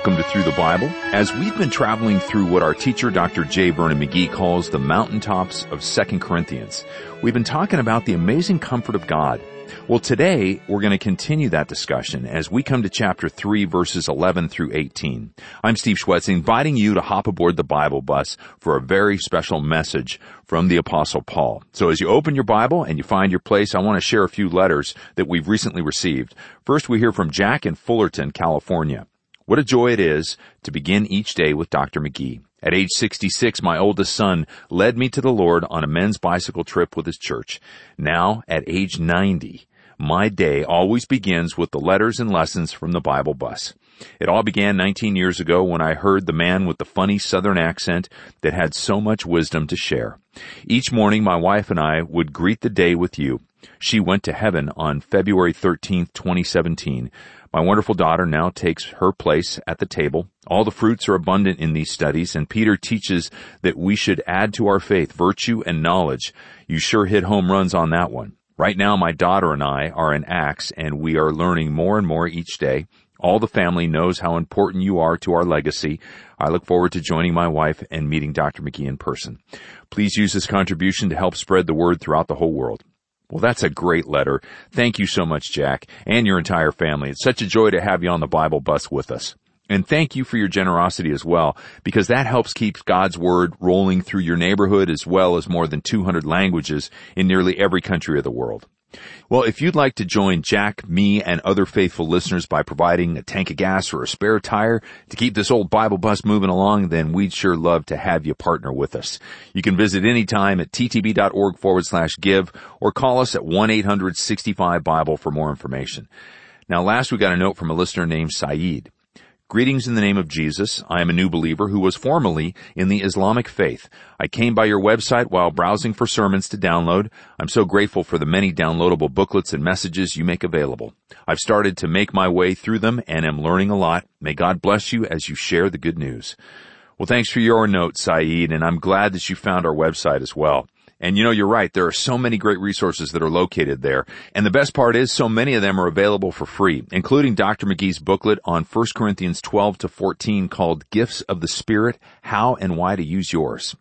Welcome to Through the Bible. As we've been traveling through what our teacher, Dr. J. Vernon McGee calls the mountaintops of 2 Corinthians, we've been talking about the amazing comfort of God. Well, today we're going to continue that discussion as we come to chapter 3 verses 11 through 18. I'm Steve Schwetz inviting you to hop aboard the Bible bus for a very special message from the apostle Paul. So as you open your Bible and you find your place, I want to share a few letters that we've recently received. First we hear from Jack in Fullerton, California. What a joy it is to begin each day with Dr. McGee. At age 66, my oldest son led me to the Lord on a men's bicycle trip with his church. Now, at age 90, my day always begins with the letters and lessons from the Bible bus. It all began 19 years ago when I heard the man with the funny southern accent that had so much wisdom to share. Each morning my wife and I would greet the day with you. She went to heaven on February 13th, 2017, my wonderful daughter now takes her place at the table. All the fruits are abundant in these studies, and Peter teaches that we should add to our faith virtue and knowledge. You sure hit home runs on that one. Right now, my daughter and I are in Acts, and we are learning more and more each day. All the family knows how important you are to our legacy. I look forward to joining my wife and meeting Dr. McGee in person. Please use this contribution to help spread the word throughout the whole world. Well, that's a great letter. Thank you so much, Jack, and your entire family. It's such a joy to have you on the Bible bus with us. And thank you for your generosity as well, because that helps keep God's Word rolling through your neighborhood as well as more than 200 languages in nearly every country of the world. Well, if you'd like to join Jack, me, and other faithful listeners by providing a tank of gas or a spare tire to keep this old Bible bus moving along, then we'd sure love to have you partner with us. You can visit anytime at ttb.org forward slash give or call us at 1-800-65-BIBLE for more information. Now last we got a note from a listener named Saeed. Greetings in the name of Jesus. I am a new believer who was formerly in the Islamic faith. I came by your website while browsing for sermons to download. I'm so grateful for the many downloadable booklets and messages you make available. I've started to make my way through them and am learning a lot. May God bless you as you share the good news. Well, thanks for your note, Saeed, and I'm glad that you found our website as well. And you know, you're right. There are so many great resources that are located there. And the best part is so many of them are available for free, including Dr. McGee's booklet on 1 Corinthians 12 to 14 called Gifts of the Spirit, How and Why to Use Yours.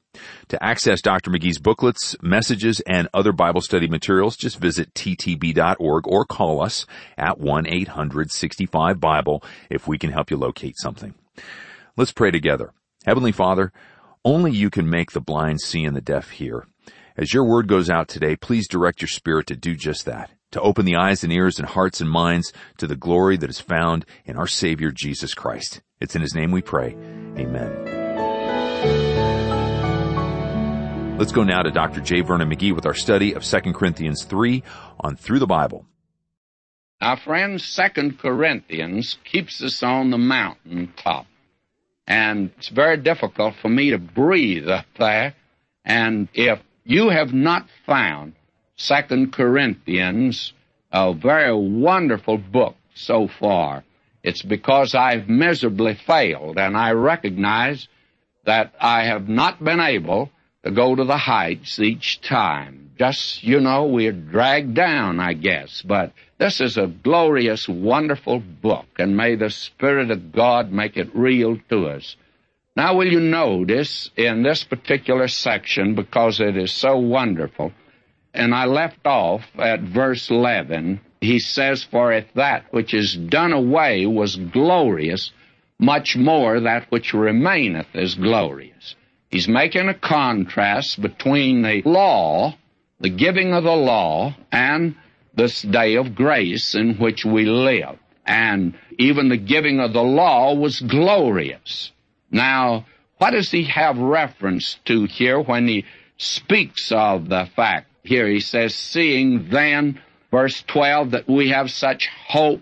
To access Dr. McGee's booklets, messages, and other Bible study materials, just visit ttb.org or call us at 1-800-65-BIBLE if we can help you locate something. Let's pray together. Heavenly Father, only you can make the blind see and the deaf hear. As your word goes out today, please direct your spirit to do just that, to open the eyes and ears and hearts and minds to the glory that is found in our Savior Jesus Christ. It's in His name we pray. Amen. Let's go now to Dr. J. Vernon McGee with our study of 2 Corinthians 3 on Through the Bible. Our friends, Second Corinthians keeps us on the mountain top. And it's very difficult for me to breathe up there. And if you have not found Second Corinthians a very wonderful book so far. It's because I've miserably failed, and I recognize that I have not been able to go to the heights each time. Just, you know, we're dragged down, I guess. But this is a glorious, wonderful book, and may the Spirit of God make it real to us. Now, will you notice in this particular section, because it is so wonderful, and I left off at verse 11, he says, For if that which is done away was glorious, much more that which remaineth is glorious. He's making a contrast between the law, the giving of the law, and this day of grace in which we live. And even the giving of the law was glorious. Now, what does he have reference to here when he speaks of the fact? Here he says, seeing then, verse 12, that we have such hope,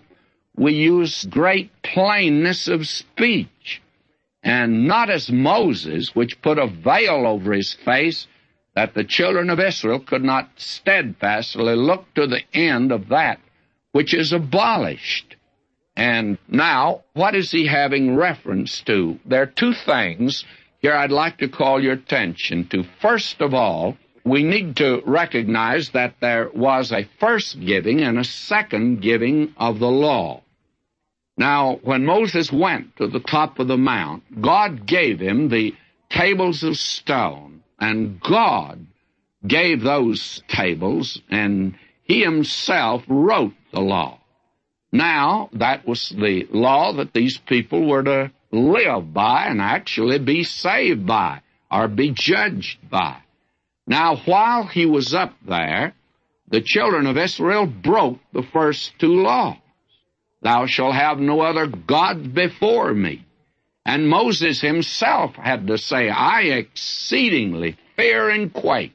we use great plainness of speech, and not as Moses, which put a veil over his face, that the children of Israel could not steadfastly look to the end of that which is abolished. And now, what is he having reference to? There are two things here I'd like to call your attention to. First of all, we need to recognize that there was a first giving and a second giving of the law. Now, when Moses went to the top of the mount, God gave him the tables of stone, and God gave those tables, and he himself wrote the law. Now, that was the law that these people were to live by and actually be saved by or be judged by. Now, while he was up there, the children of Israel broke the first two laws. Thou shalt have no other God before me. And Moses himself had to say, I exceedingly fear and quake.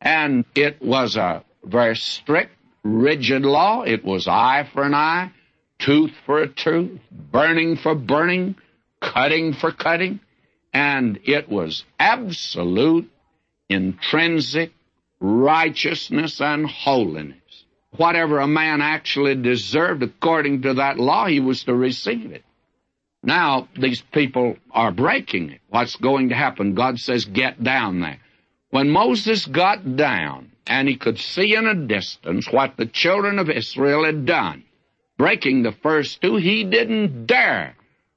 And it was a very strict, rigid law. It was eye for an eye, tooth for a tooth, burning for burning, cutting for cutting. And it was absolute, intrinsic righteousness and holiness whatever a man actually deserved according to that law, he was to receive it. Now, these people are breaking it. What's going to happen? God says, get down there. When Moses got down and he could see in a distance what the children of Israel had done, breaking the first two, he didn't dare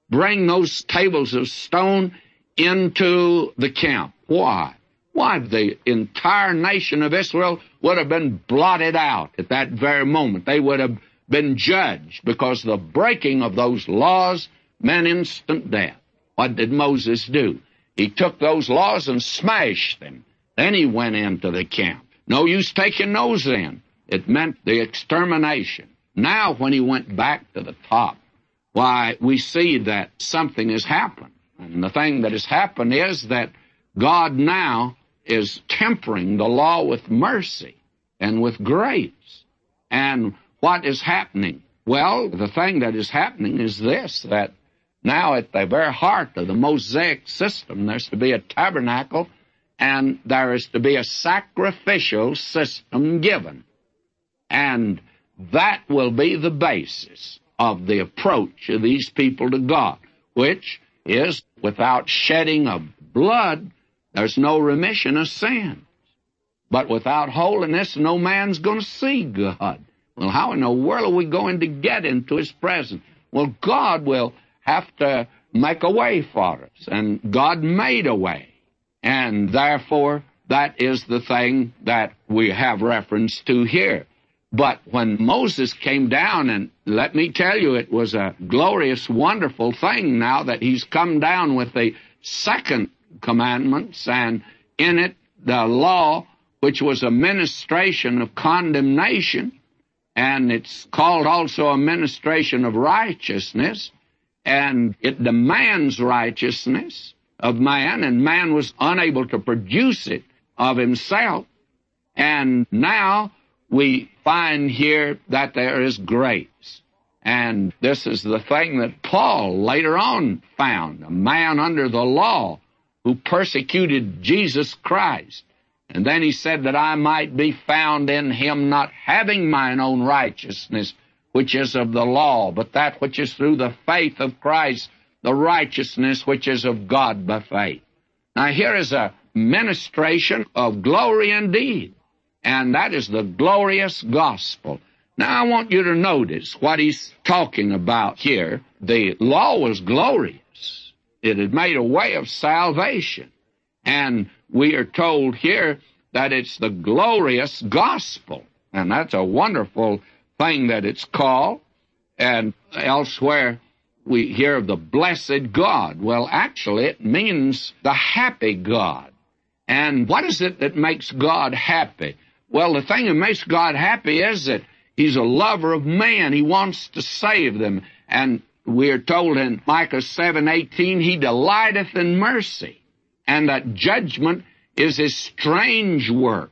bring those tables of stone into the camp. Why? Why, the entire nation of Israel would have been blotted out at that very moment. They would have been judged because the breaking of those laws meant instant death. What did Moses do? He took those laws and smashed them. Then he went into the camp. No use taking those in. It meant the extermination. Now, when he went back to the top, why, we see that something has happened. And the thing that has happened is that God now is tempering the law with mercy and with grace. And what is happening? Well, the thing that is happening is this that now at the very heart of the Mosaic system, there's to be a tabernacle and there is to be a sacrificial system given. And that will be the basis of the approach of these people to God, which is without shedding of blood, there's no remission of sins. But without holiness, no man's going to see God. Well, how in the world are we going to get into His presence? Well, God will have to make a way for us, and God made a way. And therefore, that is the thing that we have reference to here. But when Moses came down, and let me tell you, it was a glorious, wonderful thing now that he's come down with the second commandments, and in it the law, which was a ministration of condemnation, and it's called also a ministration of righteousness, and it demands righteousness of man, and man was unable to produce it of himself. And now we find here that there is grace. And this is the thing that Paul later on found. A man under the law who persecuted Jesus Christ. And then he said that I might be found in him not having mine own righteousness, which is of the law, but that which is through the faith of Christ, the righteousness which is of God by faith. Now here is a ministration of glory indeed, and that is the glorious gospel. Now I want you to notice what he's talking about here. The law was glorious. It had made a way of salvation. And we are told here that it's the glorious gospel. And that's a wonderful thing that it's called. And elsewhere we hear of the blessed God. Well, actually, it means the happy God. And what is it that makes God happy? Well, the thing that makes God happy is that He's a lover of man. He wants to save them. And we are told in Micah 7:18 he delighteth in mercy and that judgment is his strange work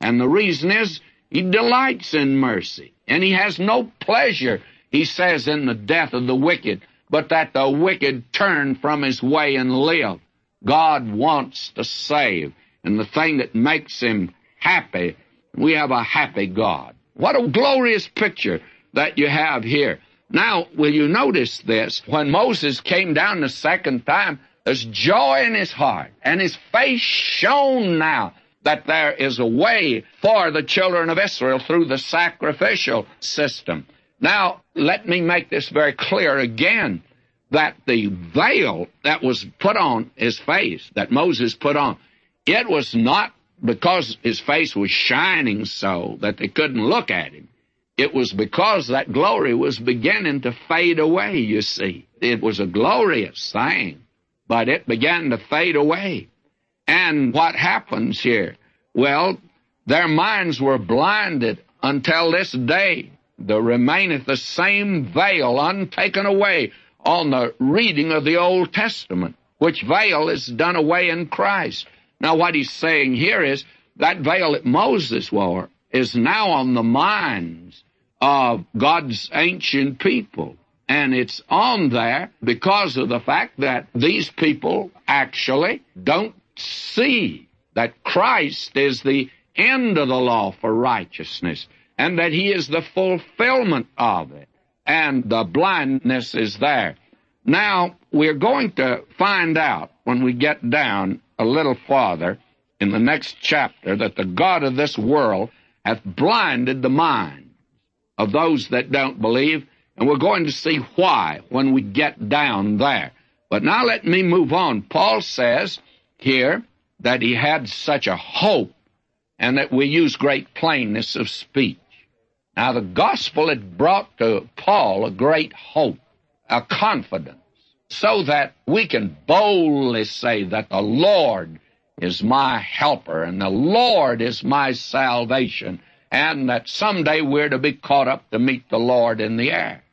and the reason is he delights in mercy and he has no pleasure he says in the death of the wicked but that the wicked turn from his way and live God wants to save and the thing that makes him happy we have a happy God what a glorious picture that you have here now, will you notice this? When Moses came down the second time, there's joy in his heart, and his face shone now that there is a way for the children of Israel through the sacrificial system. Now, let me make this very clear again that the veil that was put on his face, that Moses put on, it was not because his face was shining so that they couldn't look at him. It was because that glory was beginning to fade away, you see. It was a glorious thing, but it began to fade away. And what happens here? Well, their minds were blinded until this day. There remaineth the same veil untaken away on the reading of the Old Testament, which veil is done away in Christ. Now, what he's saying here is that veil that Moses wore is now on the minds of God's ancient people. And it's on there because of the fact that these people actually don't see that Christ is the end of the law for righteousness and that he is the fulfillment of it. And the blindness is there. Now, we're going to find out when we get down a little farther in the next chapter that the God of this world hath blinded the mind of those that don't believe, and we're going to see why when we get down there. But now let me move on. Paul says here that he had such a hope and that we use great plainness of speech. Now, the gospel had brought to Paul a great hope, a confidence, so that we can boldly say that the Lord is my helper and the Lord is my salvation, and that someday we're to be caught up to meet the Lord in the air.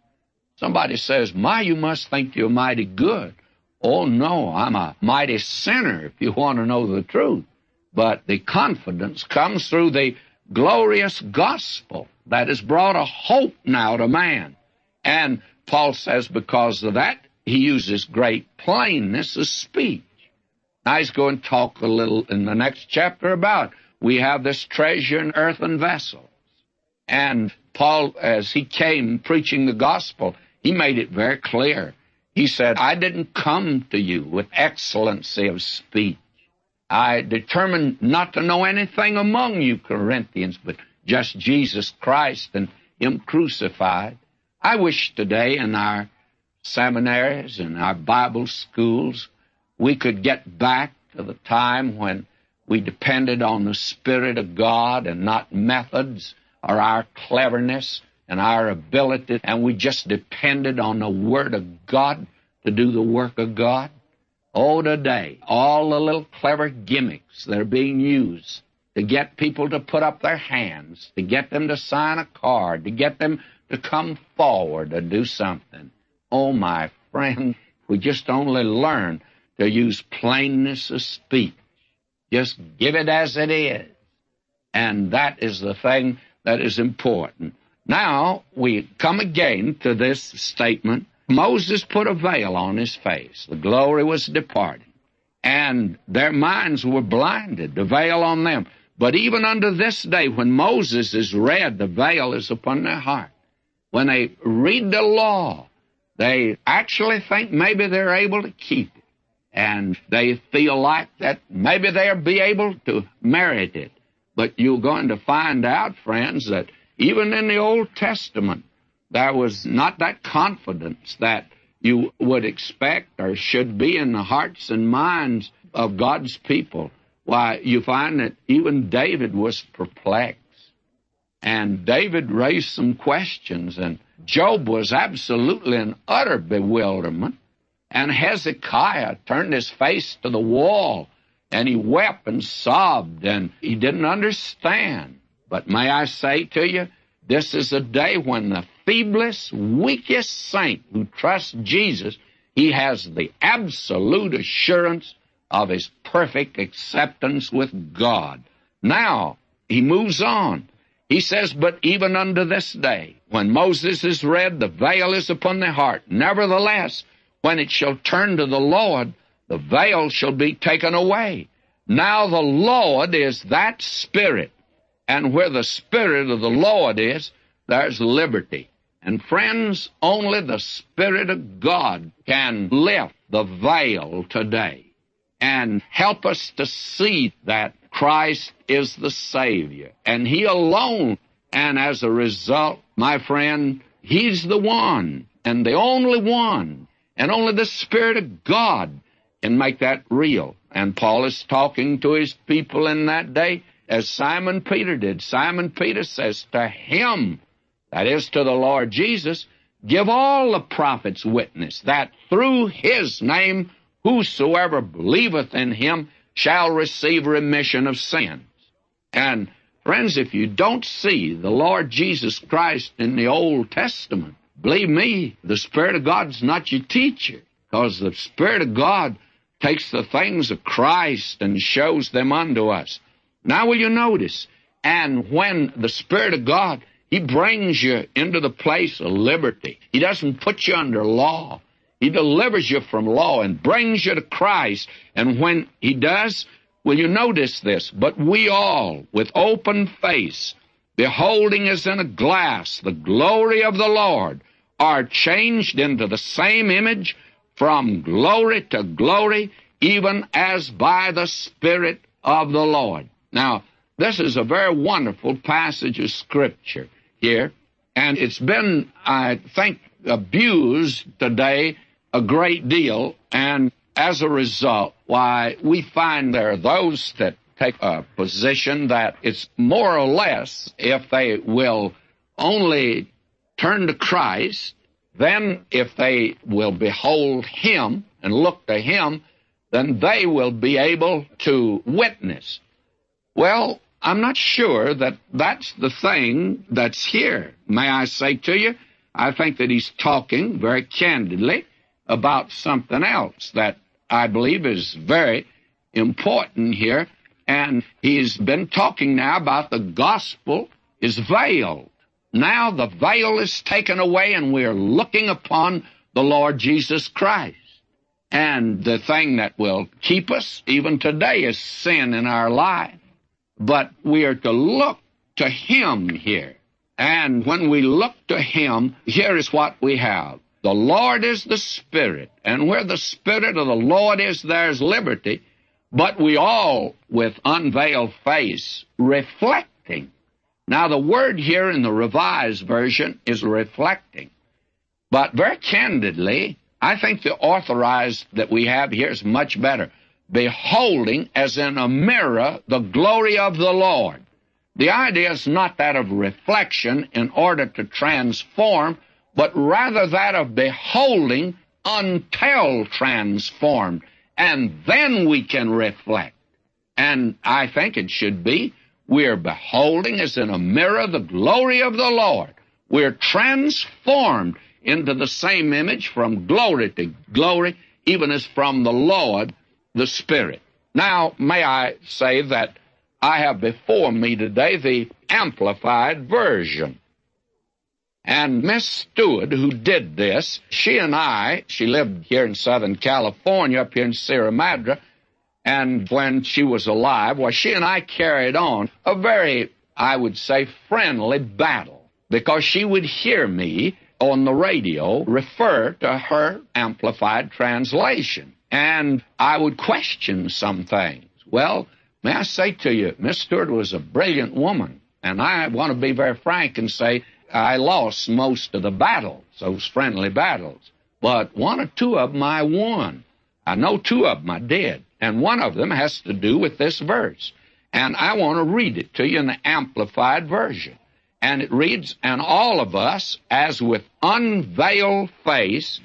Somebody says, My, you must think you're mighty good. Oh, no, I'm a mighty sinner if you want to know the truth. But the confidence comes through the glorious gospel that has brought a hope now to man. And Paul says because of that, he uses great plainness of speech. Now he's going to talk a little in the next chapter about we have this treasure in earthen vessels. And Paul, as he came preaching the gospel, he made it very clear. He said, I didn't come to you with excellency of speech. I determined not to know anything among you, Corinthians, but just Jesus Christ and Him crucified. I wish today in our seminaries and our Bible schools we could get back to the time when we depended on the Spirit of God and not methods or our cleverness and our ability, and we just depended on the Word of God to do the work of God. Oh, today, all the little clever gimmicks that are being used to get people to put up their hands, to get them to sign a card, to get them to come forward to do something. Oh, my friend, we just only learn to use plainness of speech. Just give it as it is. And that is the thing that is important. Now we come again to this statement. Moses put a veil on his face. The glory was departing. And their minds were blinded, the veil on them. But even unto this day, when Moses is read, the veil is upon their heart. When they read the law, they actually think maybe they're able to keep it. And they feel like that maybe they'll be able to merit it. But you're going to find out, friends, that even in the Old Testament, there was not that confidence that you would expect or should be in the hearts and minds of God's people. Why, you find that even David was perplexed. And David raised some questions, and Job was absolutely in utter bewilderment. And Hezekiah turned his face to the wall, and he wept and sobbed, and he didn't understand. But may I say to you, this is a day when the feeblest, weakest saint who trusts Jesus, he has the absolute assurance of his perfect acceptance with God. Now, he moves on. He says, But even unto this day, when Moses is read, the veil is upon the heart. Nevertheless, when it shall turn to the Lord, the veil shall be taken away. Now the Lord is that Spirit, and where the Spirit of the Lord is, there's liberty. And friends, only the Spirit of God can lift the veil today and help us to see that Christ is the Savior and He alone. And as a result, my friend, He's the one and the only one, and only the Spirit of God can make that real. And Paul is talking to his people in that day as Simon Peter did. Simon Peter says, To him, that is to the Lord Jesus, give all the prophets witness that through his name whosoever believeth in him shall receive remission of sins. And friends, if you don't see the Lord Jesus Christ in the Old Testament, believe me, the Spirit of God's not your teacher, because the Spirit of God takes the things of Christ and shows them unto us. Now will you notice? And when the Spirit of God, He brings you into the place of liberty. He doesn't put you under law. He delivers you from law and brings you to Christ. And when He does, will you notice this? But we all, with open face, beholding as in a glass the glory of the Lord, are changed into the same image from glory to glory, even as by the Spirit of the Lord. Now, this is a very wonderful passage of Scripture here, and it's been, I think, abused today a great deal, and as a result, why we find there are those that take a position that it's more or less, if they will only turn to Christ, then if they will behold Him and look to Him, then they will be able to witness. Well, I'm not sure that that's the thing that's here. May I say to you, I think that he's talking very candidly about something else that I believe is very important here. And he's been talking now about the gospel is veiled. Now the veil is taken away and we're looking upon the Lord Jesus Christ. And the thing that will keep us even today is sin in our life. But we are to look to Him here. And when we look to Him, here is what we have. The Lord is the Spirit, and where the Spirit of the Lord is, there's liberty. But we all, with unveiled face, reflecting now, the word here in the Revised Version is reflecting. But very candidly, I think the authorized that we have here is much better. Beholding as in a mirror the glory of the Lord. The idea is not that of reflection in order to transform, but rather that of beholding until transformed. And then we can reflect. And I think it should be we're beholding as in a mirror the glory of the Lord. We're transformed into the same image from glory to glory, even as from the Lord the Spirit. Now, may I say that I have before me today the Amplified Version. And Miss Siewert, who did this, she and I, she lived here in Southern California, up here in Sierra Madre, and when she was alive, well, she and I carried on a very, I would say, friendly battle because she would hear me on the radio refer to her amplified translation. And I would question some things. Well, may I say to you, Miss Siewert was a brilliant woman. And I want to be very frank and say I lost most of the battles, those friendly battles. But one or two of them I won. I know two of them I did. And one of them has to do with this verse. And I want to read it to you in the Amplified Version. And it reads, And all of us, as with unveiled face,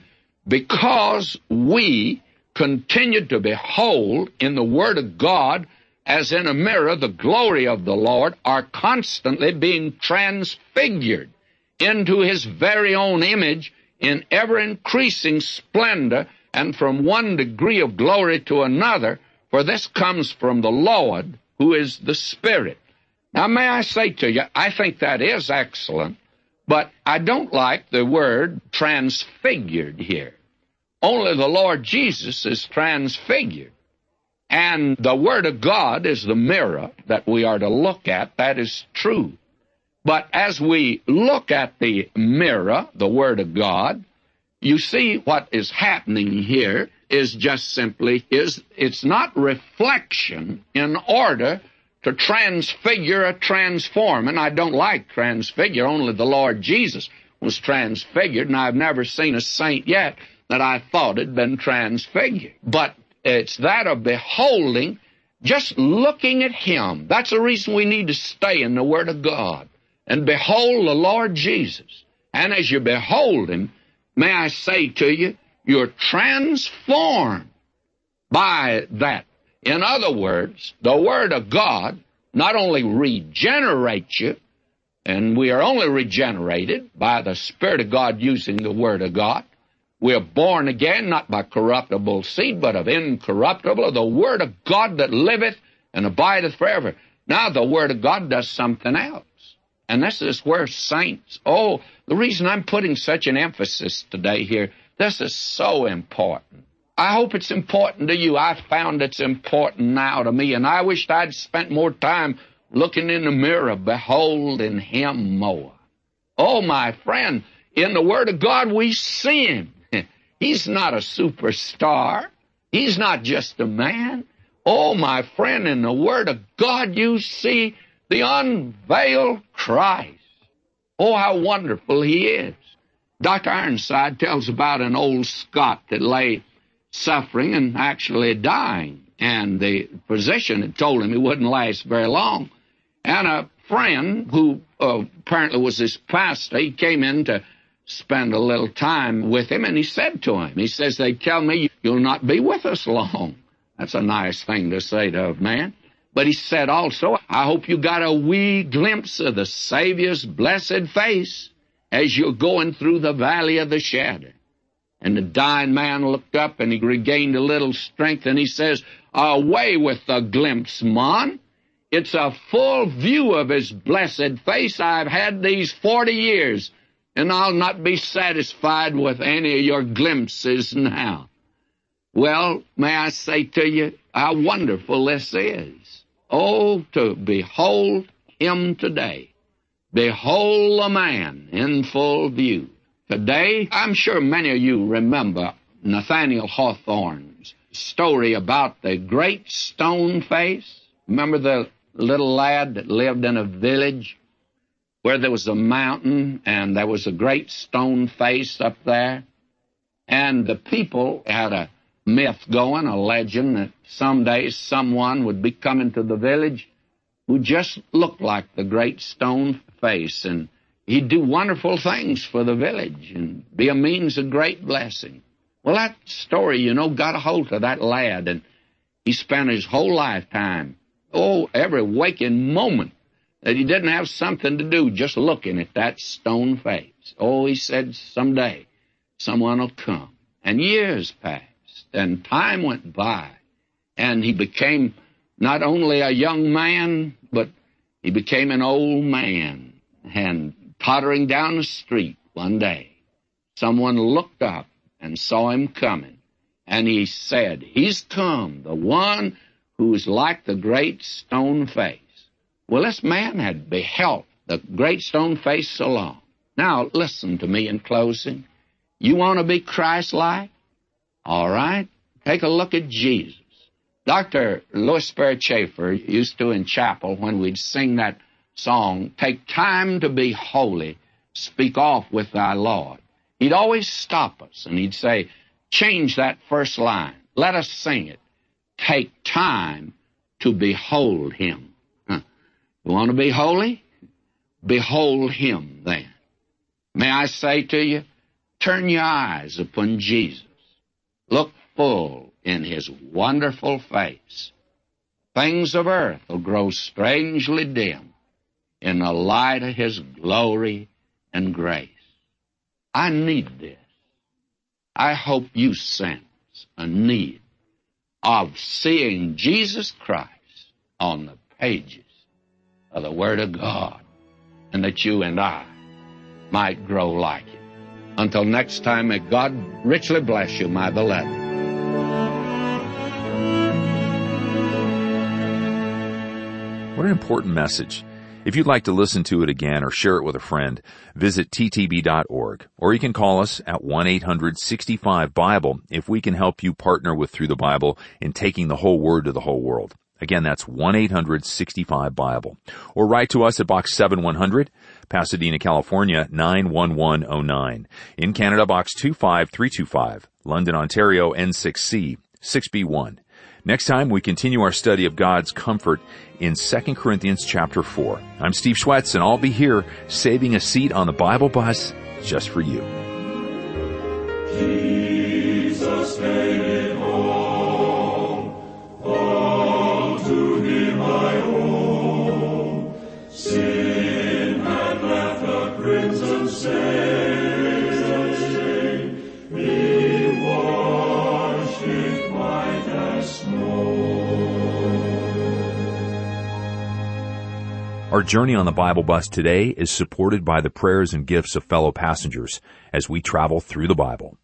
because we continue to behold in the Word of God as in a mirror the glory of the Lord, are constantly being transfigured into His very own image in ever increasing splendor and from one degree of glory to another, for this comes from the Lord, who is the Spirit. Now, may I say to you, I think that is excellent, but I don't like the word transfigured here. Only the Lord Jesus is transfigured. And the Word of God is the mirror that we are to look at. That is true. But as we look at the mirror, the Word of God, you see what is happening here is just simply is it's not reflection in order to transfigure or transform and i don't like transfigure only the lord jesus was transfigured, and I've never seen a saint yet that I thought had been transfigured. But it's that of beholding, just looking at Him. That's the reason we need to stay in the Word of God and behold the Lord Jesus. And as you behold Him, may I say to you, you're transformed by that. In other words, the Word of God not only regenerates you, and we are only regenerated by the Spirit of God using the Word of God. We are born again, not by corruptible seed, but of incorruptible, of the Word of God that liveth and abideth forever. Now the Word of God does something else. And this is where saints, oh, the reason I'm putting such an emphasis today here, this is so important. I hope it's important to you. I found it's important now to me, and I wished I'd spent more time looking in the mirror, beholding Him more. Oh, my friend, in the Word of God we see Him. He's not a superstar. He's not just a man. Oh, my friend, in the Word of God you see the unveiled Christ. Oh, how wonderful He is. Dr. Ironside tells about an old Scot that lay suffering and actually dying. And the physician had told him he wouldn't last very long. And a friend who uh, apparently was his pastor, he came in to spend a little time with him, and he said to him, he says, they tell me you'll not be with us long. That's a nice thing to say to a man. But he said also, I hope you got a wee glimpse of the Savior's blessed face as you're going through the valley of the shadow. And the dying man looked up and he regained a little strength and he says, Away with the glimpse, mon. It's a full view of his blessed face I've had these forty years, and I'll not be satisfied with any of your glimpses now. Well, may I say to you how wonderful this is. Oh, to behold him today. Behold a man in full view. Today, I'm sure many of you remember Nathaniel Hawthorne's story about the great stone face. Remember the little lad that lived in a village where there was a mountain and there was a great stone face up there. And the people had a myth going, a legend that someday someone would be coming to the village who just looked like the great stone face and he'd do wonderful things for the village and be a means of great blessing. Well, that story, you know, got a hold of that lad and he spent his whole lifetime oh, every waking moment that he didn't have something to do just looking at that stone face. Oh, he said, someday someone will come. And years passed, and time went by, and he became not only a young man, but he became an old man. And tottering down the street one day, someone looked up and saw him coming. And he said, He's come, the one who's like the great stone face. Well, this man had beheld the great stone face so long. Now, listen to me in closing. You want to be Christ like? All right. Take a look at Jesus. Dr. Lewis Sperry Chafer used to in chapel when we'd sing that song, Take time to be holy, speak off with thy Lord. He'd always stop us and he'd say, Change that first line. Let us sing it take time to behold him. You want to be holy? Behold him then. May I say to you, turn your eyes upon Jesus. Look full in his wonderful face. Things of earth will grow strangely dim in the light of his glory and grace. I need this. I hope you sense a need of seeing Jesus Christ on the pages of the Word of God, and that you and I might grow like it. Until next time, may God richly bless you, my beloved. What an important message. If you'd like to listen to it again or share it with a friend, visit ttb.org or you can call us at 1-800-65-BIBLE if we can help you partner with Through the Bible in taking the whole word to the whole world. Again, that's 1-800-65-BIBLE. Or write to us at Box 7100, Pasadena, California 91109. In Canada, box 25325. London, Ontario N6C 6B1. Next time we continue our study of God's comfort in 2 Corinthians chapter 4. I'm Steve Schwetz and I'll be here saving a seat on the Bible bus just for you. Jesus Our journey on the Bible bus today is supported by the prayers and gifts of fellow passengers as we travel through the Bible.